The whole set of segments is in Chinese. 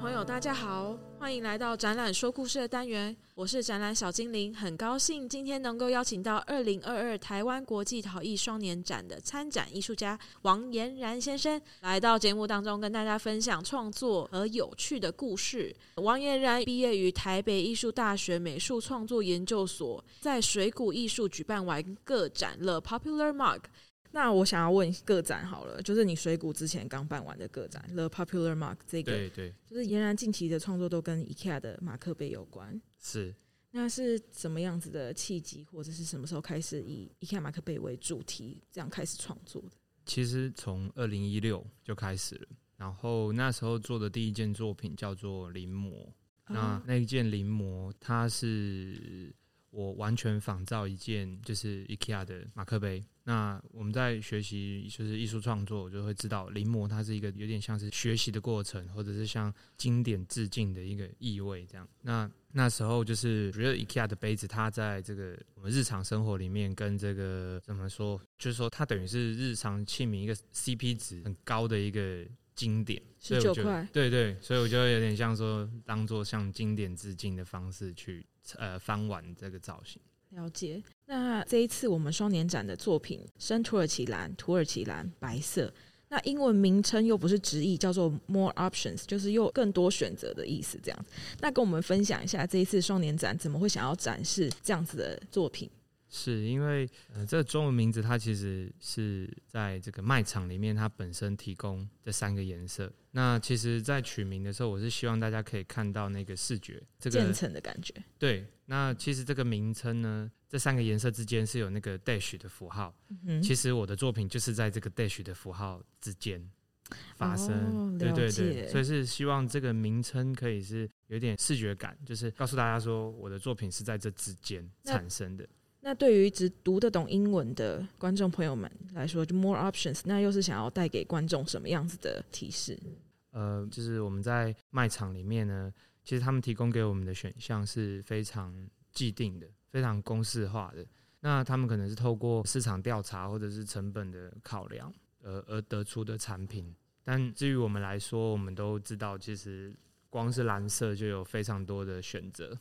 朋友，大家好，欢迎来到展览说故事的单元。我是展览小精灵，很高兴今天能够邀请到二零二二台湾国际陶艺双年展的参展艺术家王彦然先生来到节目当中，跟大家分享创作和有趣的故事。王彦然毕业于台北艺术大学美术创作研究所，在水谷艺术举办完个展了 Popular Mug。那我想要问个展好了，就是你水谷之前刚办完的个展，The Popular Mark 这个，对对，就是彦然近期的创作都跟 IKEA 的马克杯有关，是。那是什么样子的契机，或者是什么时候开始以 IKEA 马克杯为主题，这样开始创作的？其实从二零一六就开始了，然后那时候做的第一件作品叫做临摹，哦、那那一件临摹它是。我完全仿造一件就是 IKEA 的马克杯。那我们在学习就是艺术创作，我就会知道临摹它是一个有点像是学习的过程，或者是像经典致敬的一个意味这样。那那时候就是觉得 IKEA 的杯子，它在这个我们日常生活里面跟这个怎么说，就是说它等于是日常器皿一个 CP 值很高的一个经典，十九块，对对，所以我觉得有点像说当做向经典致敬的方式去。呃，翻碗这个造型，了解。那这一次我们双年展的作品《深土耳其蓝》，土耳其蓝白色，那英文名称又不是直译，叫做 More Options，就是又更多选择的意思。这样，那跟我们分享一下这一次双年展怎么会想要展示这样子的作品？是因为呃，这个中文名字它其实是在这个卖场里面，它本身提供这三个颜色。那其实，在取名的时候，我是希望大家可以看到那个视觉，这个渐层的感觉。对，那其实这个名称呢，这三个颜色之间是有那个 dash 的符号。嗯。其实我的作品就是在这个 dash 的符号之间发生。哦，对对对，所以是希望这个名称可以是有点视觉感，就是告诉大家说，我的作品是在这之间产生的。那对于只读得懂英文的观众朋友们来说，就 more options，那又是想要带给观众什么样子的提示？呃，就是我们在卖场里面呢，其实他们提供给我们的选项是非常既定的、非常公式化的。那他们可能是透过市场调查或者是成本的考量，而而得出的产品。但至于我们来说，我们都知道，其实光是蓝色就有非常多的选择。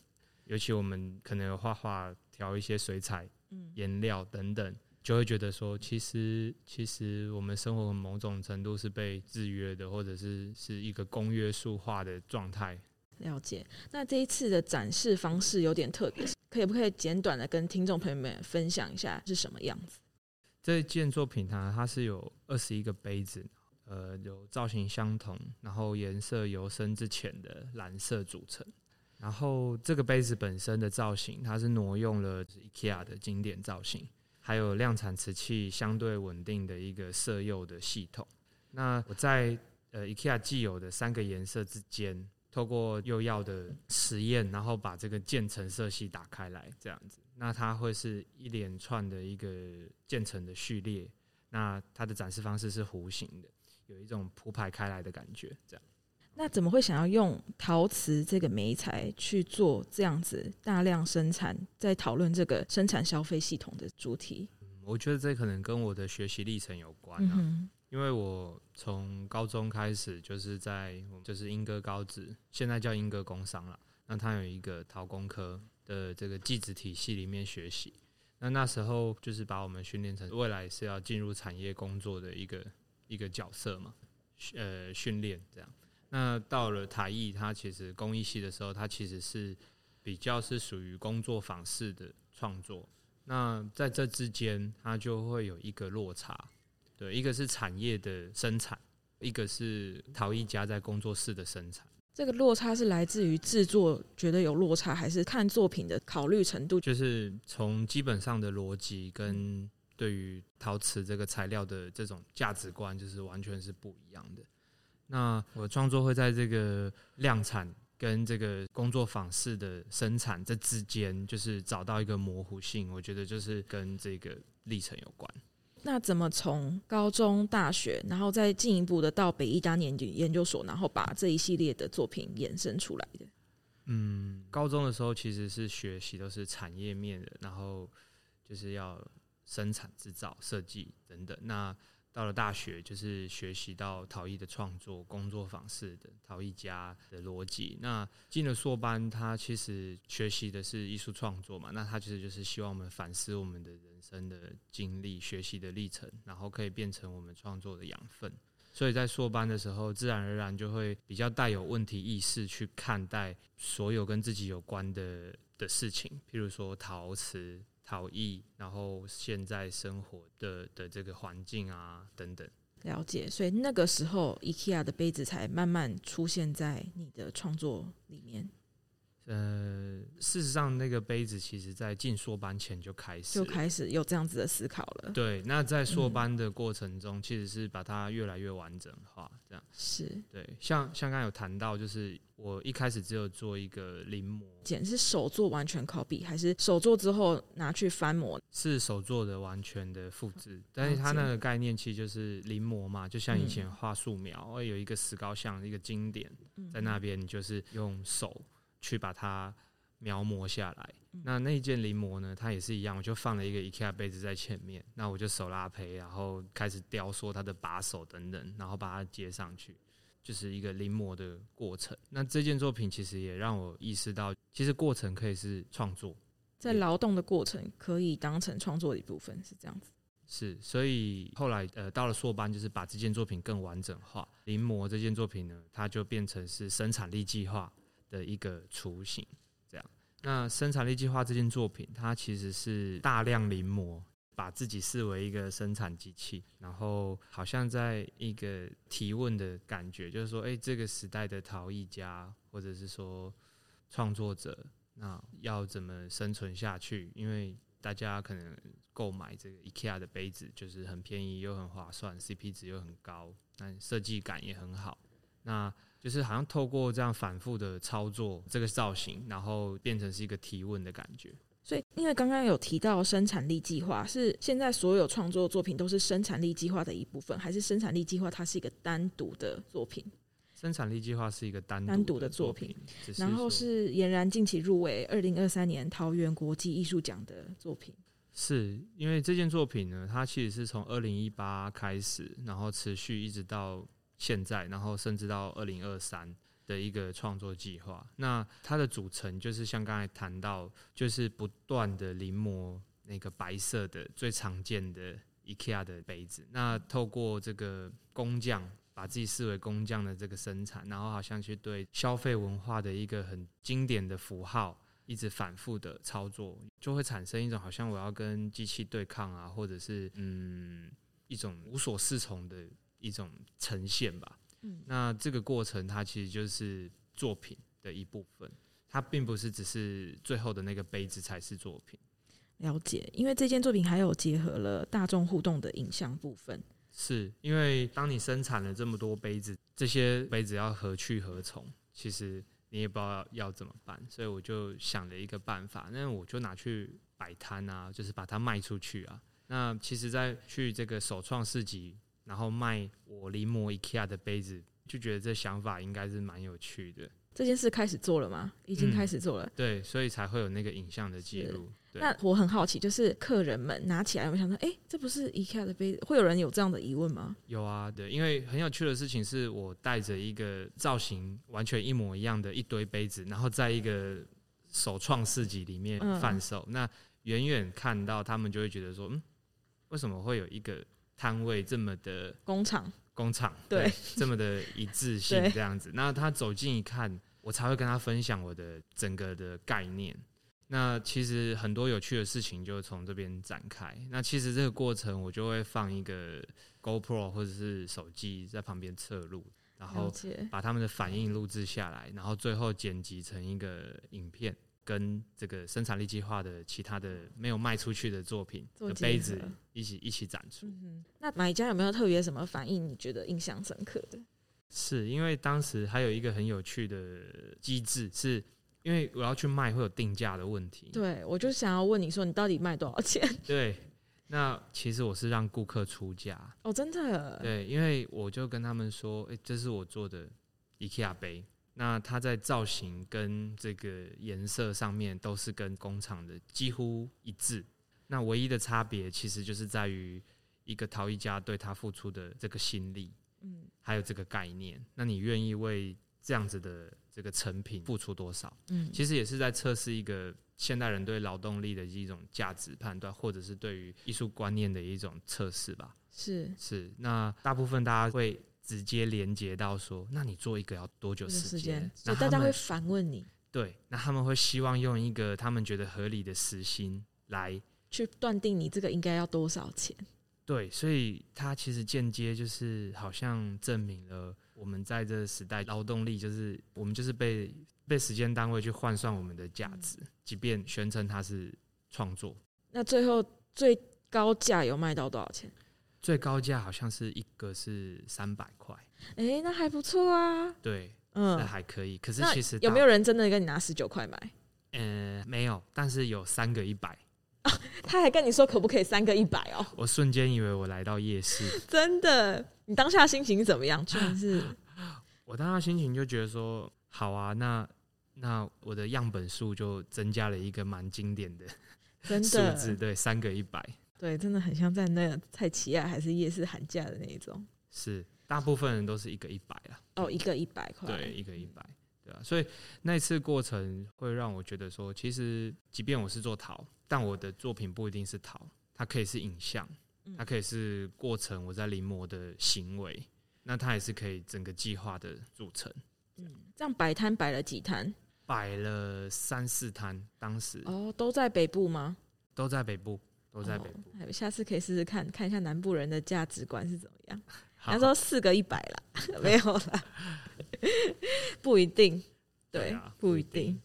尤其我们可能有画画、调一些水彩、颜料等等，就会觉得说，其实其实我们生活某种程度是被制约的，或者是是一个公约数化的状态。了解。那这一次的展示方式有点特别，可以不可以简短的跟听众朋友们分享一下是什么样子？这件作品它它是有二十一个杯子，呃，有造型相同，然后颜色由深至浅的蓝色组成。然后这个杯子本身的造型，它是挪用了 IKEA 的经典造型，还有量产瓷器相对稳定的一个色釉的系统。那我在呃 IKEA 既有的三个颜色之间，透过釉药的实验，然后把这个渐层色系打开来，这样子，那它会是一连串的一个渐层的序列。那它的展示方式是弧形的，有一种铺排开来的感觉，这样。那怎么会想要用陶瓷这个媒材去做这样子大量生产，在讨论这个生产消费系统的主题？我觉得这可能跟我的学习历程有关啊，嗯，因为我从高中开始就是在就是英歌高职，现在叫英歌工商了。那它有一个陶工科的这个技职体系里面学习，那那时候就是把我们训练成未来是要进入产业工作的一个一个角色嘛，呃，训练这样。那到了台艺，它其实工艺系的时候，它其实是比较是属于工作坊式的创作。那在这之间，它就会有一个落差，对，一个是产业的生产，一个是陶艺家在工作室的生产。这个落差是来自于制作觉得有落差，还是看作品的考虑程度？就是从基本上的逻辑跟对于陶瓷这个材料的这种价值观，就是完全是不一样的。那我创作会在这个量产跟这个工作坊式的生产这之间，就是找到一个模糊性。我觉得就是跟这个历程有关。那怎么从高中、大学，然后再进一步的到北艺大研研究所，然后把这一系列的作品衍生出来的？嗯，高中的时候其实是学习都是产业面的，然后就是要生产、制造、设计等等。那到了大学，就是学习到陶艺的创作、工作坊式的陶艺家的逻辑。那进了硕班，他其实学习的是艺术创作嘛。那他其实就是希望我们反思我们的人生的经历、学习的历程，然后可以变成我们创作的养分。所以在硕班的时候，自然而然就会比较带有问题意识去看待所有跟自己有关的的事情，譬如说陶瓷。逃逸，然后现在生活的的这个环境啊等等，了解。所以那个时候，IKEA 的杯子才慢慢出现在你的创作里面。呃，事实上，那个杯子其实在进硕班前就开始就开始有这样子的思考了。对，那在硕班的过程中，嗯、其实是把它越来越完整化，这样是对。像像刚刚有谈到，就是我一开始只有做一个临摹，简是手做完全 copy，还是手做之后拿去翻模？是手做的完全的复制，但是它那个概念其实就是临摹嘛，就像以前画素描，有一个石膏像一个经典在那边，你就是用手。去把它描摹下来。那那一件临摹呢？它也是一样，我就放了一个 IKEA 杯子在前面，那我就手拉胚，然后开始雕塑它的把手等等，然后把它接上去，就是一个临摹的过程。那这件作品其实也让我意识到，其实过程可以是创作，在劳动的过程可以当成创作的一部分，是这样子。是，所以后来呃到了硕班，就是把这件作品更完整化。临摹这件作品呢，它就变成是生产力计划的一个雏形，这样。那生产力计划这件作品，它其实是大量临摹，把自己视为一个生产机器，然后好像在一个提问的感觉，就是说，哎，这个时代的陶艺家或者是说创作者，那要怎么生存下去？因为大家可能购买这个 IKEA 的杯子，就是很便宜又很划算，CP 值又很高，但设计感也很好。那就是好像透过这样反复的操作这个造型，然后变成是一个提问的感觉。所以，因为刚刚有提到生产力计划，是现在所有创作作品都是生产力计划的一部分，还是生产力计划它是一个单独的作品？生产力计划是一个单单独的作品，然后是俨然近期入围二零二三年桃园国际艺术奖的作品。是因为这件作品呢，它其实是从二零一八开始，然后持续一直到。现在，然后甚至到二零二三的一个创作计划，那它的组成就是像刚才谈到，就是不断的临摹那个白色的最常见的 IKEA 的杯子。那透过这个工匠，把自己视为工匠的这个生产，然后好像去对消费文化的一个很经典的符号，一直反复的操作，就会产生一种好像我要跟机器对抗啊，或者是嗯一种无所适从的。一种呈现吧，嗯，那这个过程它其实就是作品的一部分，它并不是只是最后的那个杯子才是作品。了解，因为这件作品还有结合了大众互动的影像部分。是因为当你生产了这么多杯子，这些杯子要何去何从？其实你也不知道要怎么办，所以我就想了一个办法，那我就拿去摆摊啊，就是把它卖出去啊。那其实，在去这个首创市集。然后卖我临摹 IKEA 的杯子，就觉得这想法应该是蛮有趣的。这件事开始做了吗？已经开始做了。嗯、对，所以才会有那个影像的记录。那我很好奇，就是客人们拿起来，我想说，哎，这不是 IKEA 的杯子？会有人有这样的疑问吗？有啊，对，因为很有趣的事情是我带着一个造型完全一模一样的一堆杯子，然后在一个首创市集里面贩售。嗯、那远远看到他们就会觉得说，嗯，为什么会有一个？摊位这么的工厂，工厂对，这么的一致性 这样子。那他走近一看，我才会跟他分享我的整个的概念。那其实很多有趣的事情就从这边展开。那其实这个过程，我就会放一个 GoPro 或者是手机在旁边侧录，然后把他们的反应录制下来，然后最后剪辑成一个影片。跟这个生产力计划的其他的没有卖出去的作品的杯子一起一起展出。嗯，那买家有没有特别什么反应？你觉得印象深刻的？是因为当时还有一个很有趣的机制，是因为我要去卖会有定价的问题。对，我就想要问你说，你到底卖多少钱？对，那其实我是让顾客出价。哦，真的？对，因为我就跟他们说，哎，这是我做的 IKEA 杯。那它在造型跟这个颜色上面都是跟工厂的几乎一致。那唯一的差别其实就是在于一个陶艺家对他付出的这个心力，嗯，还有这个概念，那你愿意为这样子的这个成品付出多少？嗯，其实也是在测试一个现代人对劳动力的一种价值判断，或者是对于艺术观念的一种测试吧。是是，那大部分大家会直接连接到说，那你做一个要多久时间？所以大家会反问你。对，那他们会希望用一个他们觉得合理的时薪来去断定你这个应该要多少钱。对，所以它其实间接就是好像证明了我们在这个时代劳动力就是我们就是被被时间单位去换算我们的价值，嗯，即便宣称它是创作。那最后最高价有卖到多少钱？最高价好像是一个是三百块。哎、欸，那还不错啊。对。嗯，那还可以。可是其实有没有人真的跟你拿十九块买？嗯，没有。但是有三个一百。啊，他还跟你说可不可以三个一百哦？我瞬间以为我来到夜市。真的？你当下心情怎么样？真的是。我当下心情就觉得说，好啊，那那我的样本数就增加了一个蛮经典的数字，对，三个一百。对，真的很像在那个蔡奇亚还是夜市喊价的那一种。是。大部分人都是一个一百啊，哦，一个一百块，对，一个一百，对啊，所以那一次过程会让我觉得说，其实即便我是做陶，但我的作品不一定是陶，它可以是影像，它可以是过程我在临摹的行为，那它也是可以整个计划的组成。嗯，这样摆摊摆了几摊？摆了三四摊，当时哦，都在北部吗？都在北部，都在北部。哦，下次可以试试看看一下南部人的价值观是怎么样。他说四个一百啦，没有啦，不一定，对，不一定，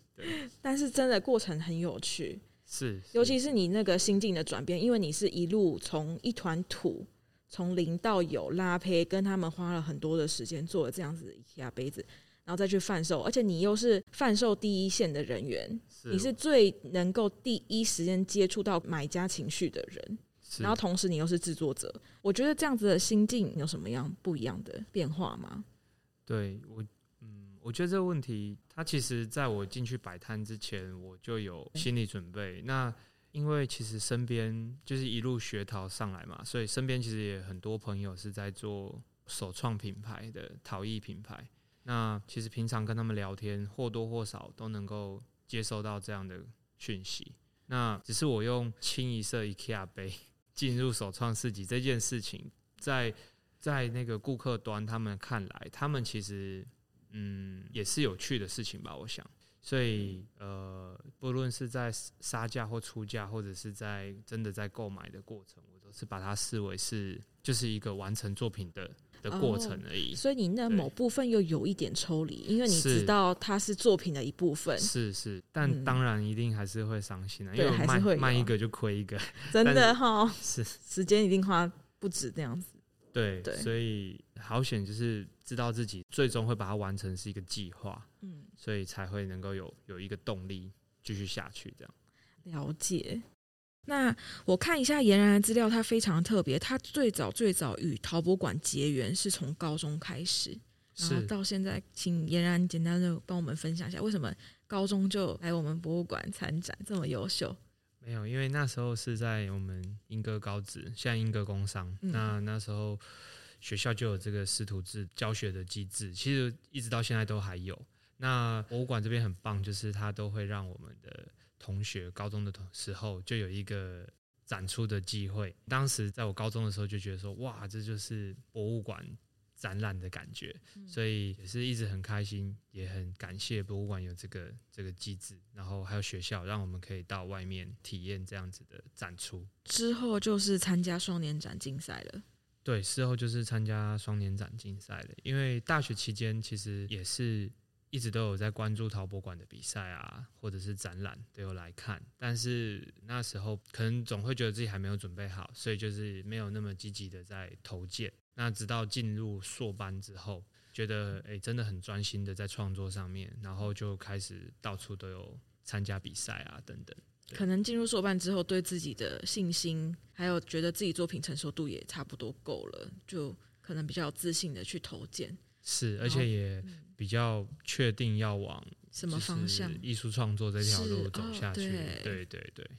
但是真的过程很有趣，是，尤其是你那个心境的转变，因为你是一路从一团土，从零到有拉胚，跟他们花了很多的时间做了这样子的 IKEA 杯子，然后再去贩售，而且你又是贩售第一线的人员，你是最能够第一时间接触到买家情绪的人。然后同时你又是制作者，我觉得这样子的心境有什么样不一样的变化吗？对我，嗯，我觉得这个问题，它其实在我进去摆摊之前，我就有心理准备。那因为其实身边就是一路学淘上来嘛，所以身边其实也很多朋友是在做首创品牌的陶艺品牌。那其实平常跟他们聊天，或多或少都能够接收到这样的讯息。那只是我用清一色 IKEA 杯。进入首创市集这件事情，在在那个顾客端他们看来，他们其实嗯也是有趣的事情吧，我想。所以呃，不论是在杀价或出价，或者是在真的在购买的过程，我都是把它视为是就是一个完成作品的。的过程而已，所以你那某部分又有一点抽离，因为你知道它是作品的一部分。是是，但当然一定还是会伤心的，因为卖卖一个就亏一个，真的哈。是时间一定花不止这样子。对对，所以好险就是知道自己最终会把它完成是一个计划，嗯，所以才会能够有有一个动力继续下去这样。了解。那我看一下颜然的资料，他非常特别。他最早最早与陶博馆结缘是从高中开始，然后到现在，请颜然简单的帮我们分享一下，为什么高中就来我们博物馆参展，这么优秀？没有，因为那时候是在我们莺歌高职，现在莺歌工商。嗯、那那时候学校就有这个师徒制教学的机制，其实一直到现在都还有。那博物馆这边很棒，就是它都会让我们的。同学高中的时候就有一个展出的机会，当时在我高中的时候就觉得说，哇，这就是博物馆展览的感觉，所以也是一直很开心，也很感谢博物馆有这个这个机制，然后还有学校让我们可以到外面体验这样子的展出。之后就是参加双年展竞赛了。对，之后就是参加双年展竞赛了，因为大学期间其实也是。一直都有在关注陶博馆的比赛啊，或者是展览都有来看，但是那时候可能总会觉得自己还没有准备好，所以就是没有那么积极的在投件。那直到进入硕班之后，觉得诶、真的很专心的在创作上面，然后就开始到处都有参加比赛啊等等。可能进入硕班之后，对自己的信心还有觉得自己作品成熟度也差不多够了，就可能比较自信的去投件。是，而且也比较确定要往什么方向，艺术创作这条路走下去。对对对，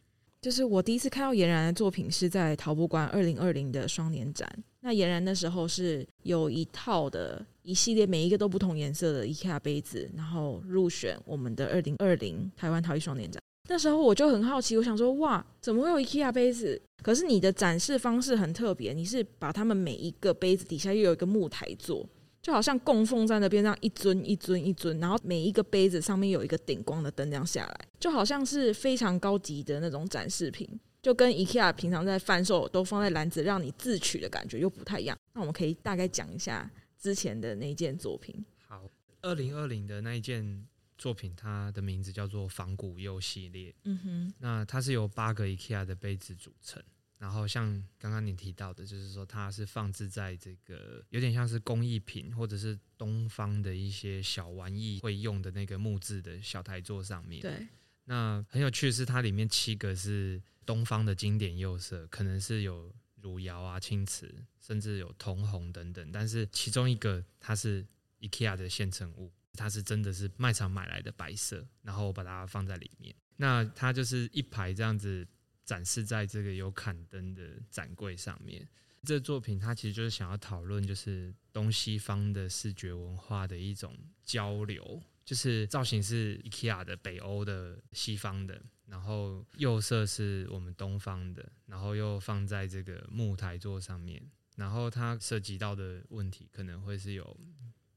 就是我第一次看到颜然的作品是在陶博馆二零二零的双年展。那颜然那时候是有一套的一系列，每一个都不同颜色的 IKEA 杯子，然后入选我们的二零二零台湾陶艺双年展。那时候我就很好奇，我想说，哇，怎么会有 IKEA 杯子？可是你的展示方式很特别，你是把它们每一个杯子底下又有一个木台座。就好像供奉在那边，这样一尊一尊一尊，然后每一个杯子上面有一个顶光的灯这样下来，就好像是非常高级的那种展示品，就跟 IKEA 平常在贩售都放在篮子让你自取的感觉又不太一样。那我们可以大概讲一下之前的那件作品。好，二零二零的那一件作品，它的名字叫做仿古釉系列。嗯哼，那它是由八个 IKEA 的杯子组成。然后像刚刚你提到的，就是说它是放置在这个有点像是工艺品或者是东方的一些小玩意会用的那个木质的小台座上面。对。那很有趣的是，它里面七个是东方的经典釉色，可能是有汝窑啊、青瓷，甚至有铜红等等。但是其中一个它是 IKEA 的现成物，它是真的是卖场买来的白色，然后我把它放在里面。那它就是一排这样子。展示在这个有坎灯的展柜上面。这作品它其实就是想要讨论，就是东西方的视觉文化的一种交流。就是造型是 IKEA 的北欧的西方的，然后釉色是我们东方的，然后又放在这个木台座上面。然后它涉及到的问题可能会是有，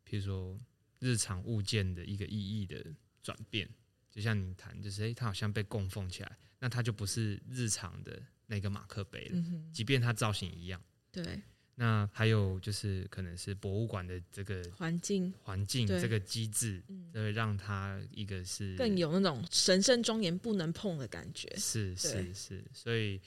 譬如说日常物件的一个意义的转变。就像你谈，就是诶，它好像被供奉起来。那它就不是日常的那个马克杯了，嗯，即便它造型一样。对。那还有就是，可能是博物馆的这个环境，环境这个机制，会让它一个是更有那种神圣庄严不能碰的感觉。是是是，所以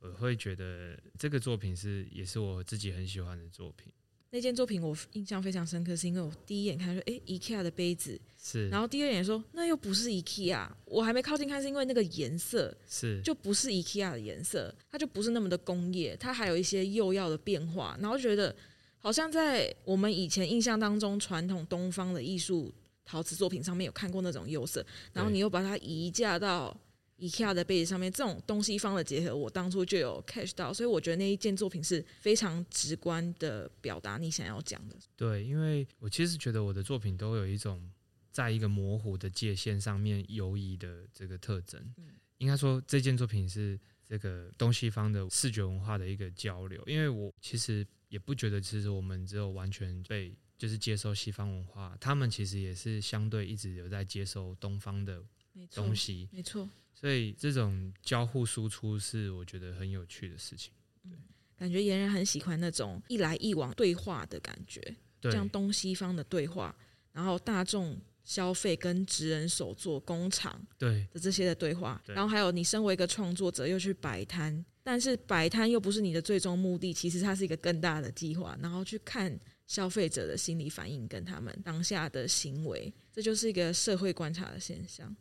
我会觉得这个作品是也是我自己很喜欢的作品。那件作品我印象非常深刻，是因为我第一眼看说，哎，IKEA 的杯子是，然后第二眼说，那又不是 IKEA，我还没靠近看，是因为那个颜色是。就不是 IKEA 的颜色，它就不是那么的工业，它还有一些釉药的变化，然后觉得好像在我们以前印象当中，传统东方的艺术陶瓷作品上面有看过那种釉色，然后你又把它移嫁到。IKEA 的杯子上面这种东西方的结合，我当初就有 catch 到，所以我觉得那一件作品是非常直观的表达你想要讲的。对，因为我其实觉得我的作品都有一种在一个模糊的界限上面游移的这个特征。嗯，应该说这件作品是这个东西方的视觉文化的一个交流，因为我其实也不觉得，其实我们只有完全被就是接受西方文化，他们其实也是相对一直有在接受东方的东西，没错。所以这种交互输出是我觉得很有趣的事情。对，感觉颜然很喜欢那种一来一往对话的感觉，像东西方的对话，然后大众消费跟职人手做工厂对的这些的对话，然后还有你身为一个创作者又去摆摊，但是摆摊又不是你的最终目的，其实它是一个更大的计划，然后去看消费者的心理反应跟他们当下的行为，这就是一个社会观察的现象。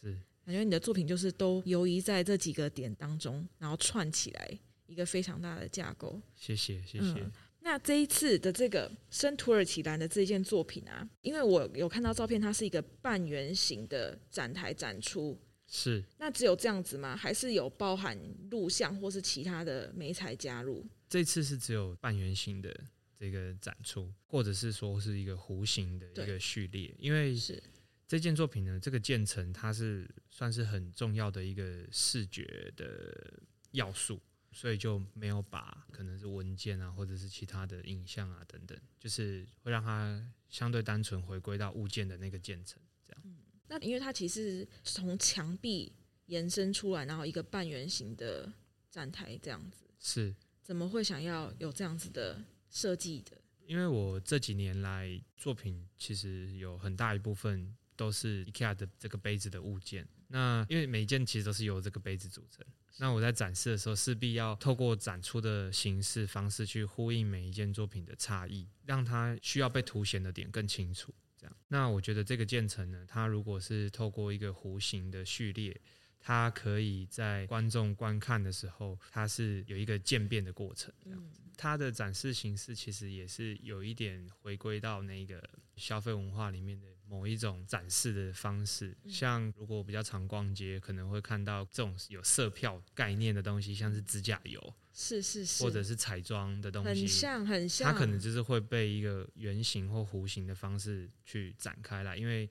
是。感觉你的作品就是都游移在这几个点当中，然后串起来一个非常大的架构。谢谢，谢谢。嗯，那这一次的这个生土耳其蓝的这件作品啊，因为我有看到照片，它是一个半圆形的展台展出。是。那只有这样子吗？还是有包含录像或是其他的媒材加入？这次是只有半圆形的这个展出，或者是说是一个弧形的一个序列，因为是。这件作品呢，这个建成它是算是很重要的一个视觉的要素，所以就没有把可能是文件啊，或者是其他的影像啊等等，就是会让它相对单纯回归到物件的那个建成这样。嗯，那因为它其实是从墙壁延伸出来，然后一个半圆形的站台这样子。是。怎么会想要有这样子的设计的？因为我这几年来作品其实有很大一部分。都是 IKEA 的这个杯子的物件。那因为每一件其实都是由这个杯子组成。那我在展示的时候，势必要透过展出的形式方式去呼应每一件作品的差异，让它需要被凸显的点更清楚。这样。那我觉得这个建成呢，它如果是透过一个弧形的序列，它可以在观众观看的时候，它是有一个渐变的过程。这样子，它的展示形式其实也是有一点回归到那个消费文化里面的某一种展示的方式。像如果比较常逛街，可能会看到这种有色票概念的东西，像是指甲油，是是是，或者是彩妆的东西，很像很像。它可能就是会被一个圆形或弧形的方式去展开来，因为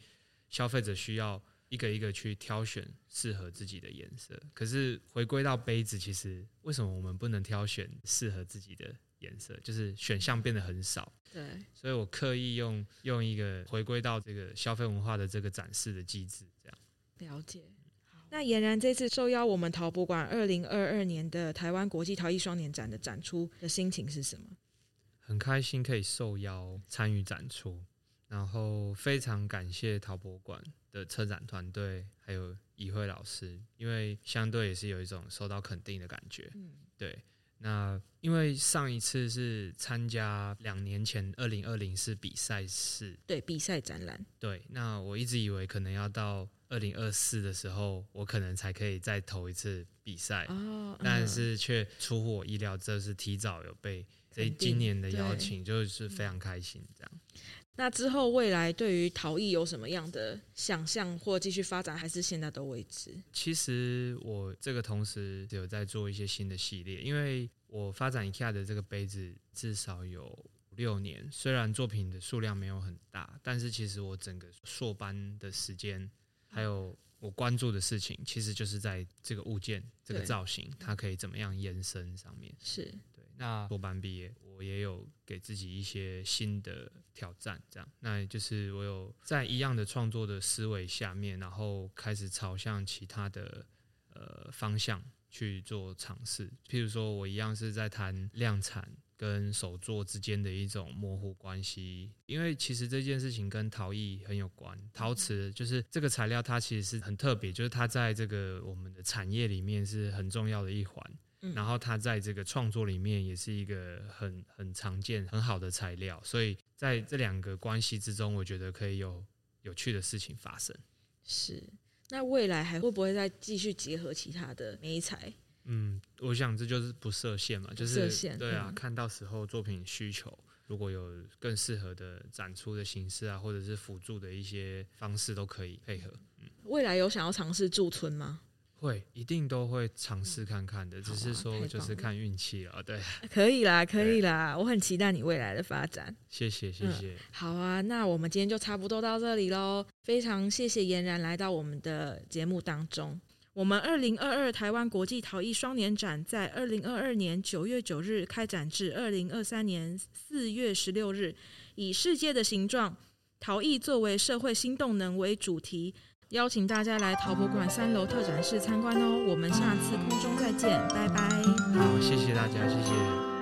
消费者需要。一个一个去挑选适合自己的颜色，可是回归到杯子，其实为什么我们不能挑选适合自己的颜色？就是选项变得很少。对，所以我刻意用用一个回归到这个消费文化的这个展示的机制，这样。了解。那俨然这次受邀我们陶博馆二零二二年的台湾国际陶艺双年展的展出的心情是什么？很开心可以受邀参与展出。然后非常感谢陶博馆的策展团队，还有怡慧老师，因为相对也是有一种受到肯定的感觉。嗯，对。那因为上一次是参加两年前二零二零是比赛是，对，比赛展览。对，那我一直以为可能要到二零二四的时候，我可能才可以再投一次比赛。哦，但是却出乎我意料，这是提早有被这今年的邀请，就是非常开心这样。那之后未来对于陶艺有什么样的想象或继续发展，还是现在都未知？其实我这个同时有在做一些新的系列，因为我发展 IKEA 的这个杯子至少有五六年，虽然作品的数量没有很大，但是其实我整个硕班的时间，还有我关注的事情，其实就是在这个物件、这个造型，它可以怎么样延伸上面。是对。那多班毕业。我也有给自己一些新的挑战，这样，那就是我有在一样的创作的思维下面，然后开始朝向其他的呃方向去做尝试。譬如说，我一样是在谈量产跟手作之间的一种模糊关系，因为其实这件事情跟陶艺很有关。陶瓷就是这个材料，它其实是很特别，就是它在这个我们的产业里面是很重要的一环。然后它在这个创作里面也是一个很很常见、很好的材料，所以在这两个关系之中，我觉得可以有有趣的事情发生。是，那未来还会不会再继续结合其他的媒材？嗯，我想这就是不设限嘛，就是设限对啊，看到时候作品需求，如果有更适合的展出的形式啊，或者是辅助的一些方式，都可以配合。嗯，未来有想要尝试驻村吗？会，一定都会尝试看看的，只是说就是看运气了。对，可以啦，可以啦，我很期待你未来的发展。谢谢，谢谢。嗯，好啊，那我们今天就差不多到这里喽。非常谢谢嫣然来到我们的节目当中。我们二零二二台湾国际陶艺双年展在二零二二年九月九日开展至二零二三年四月十六日，以世界的形状，陶艺作为社会新动能为主题。邀请大家来陶博馆三楼特展室参观哦！我们下次空中再见，拜拜。好，谢谢大家，谢谢。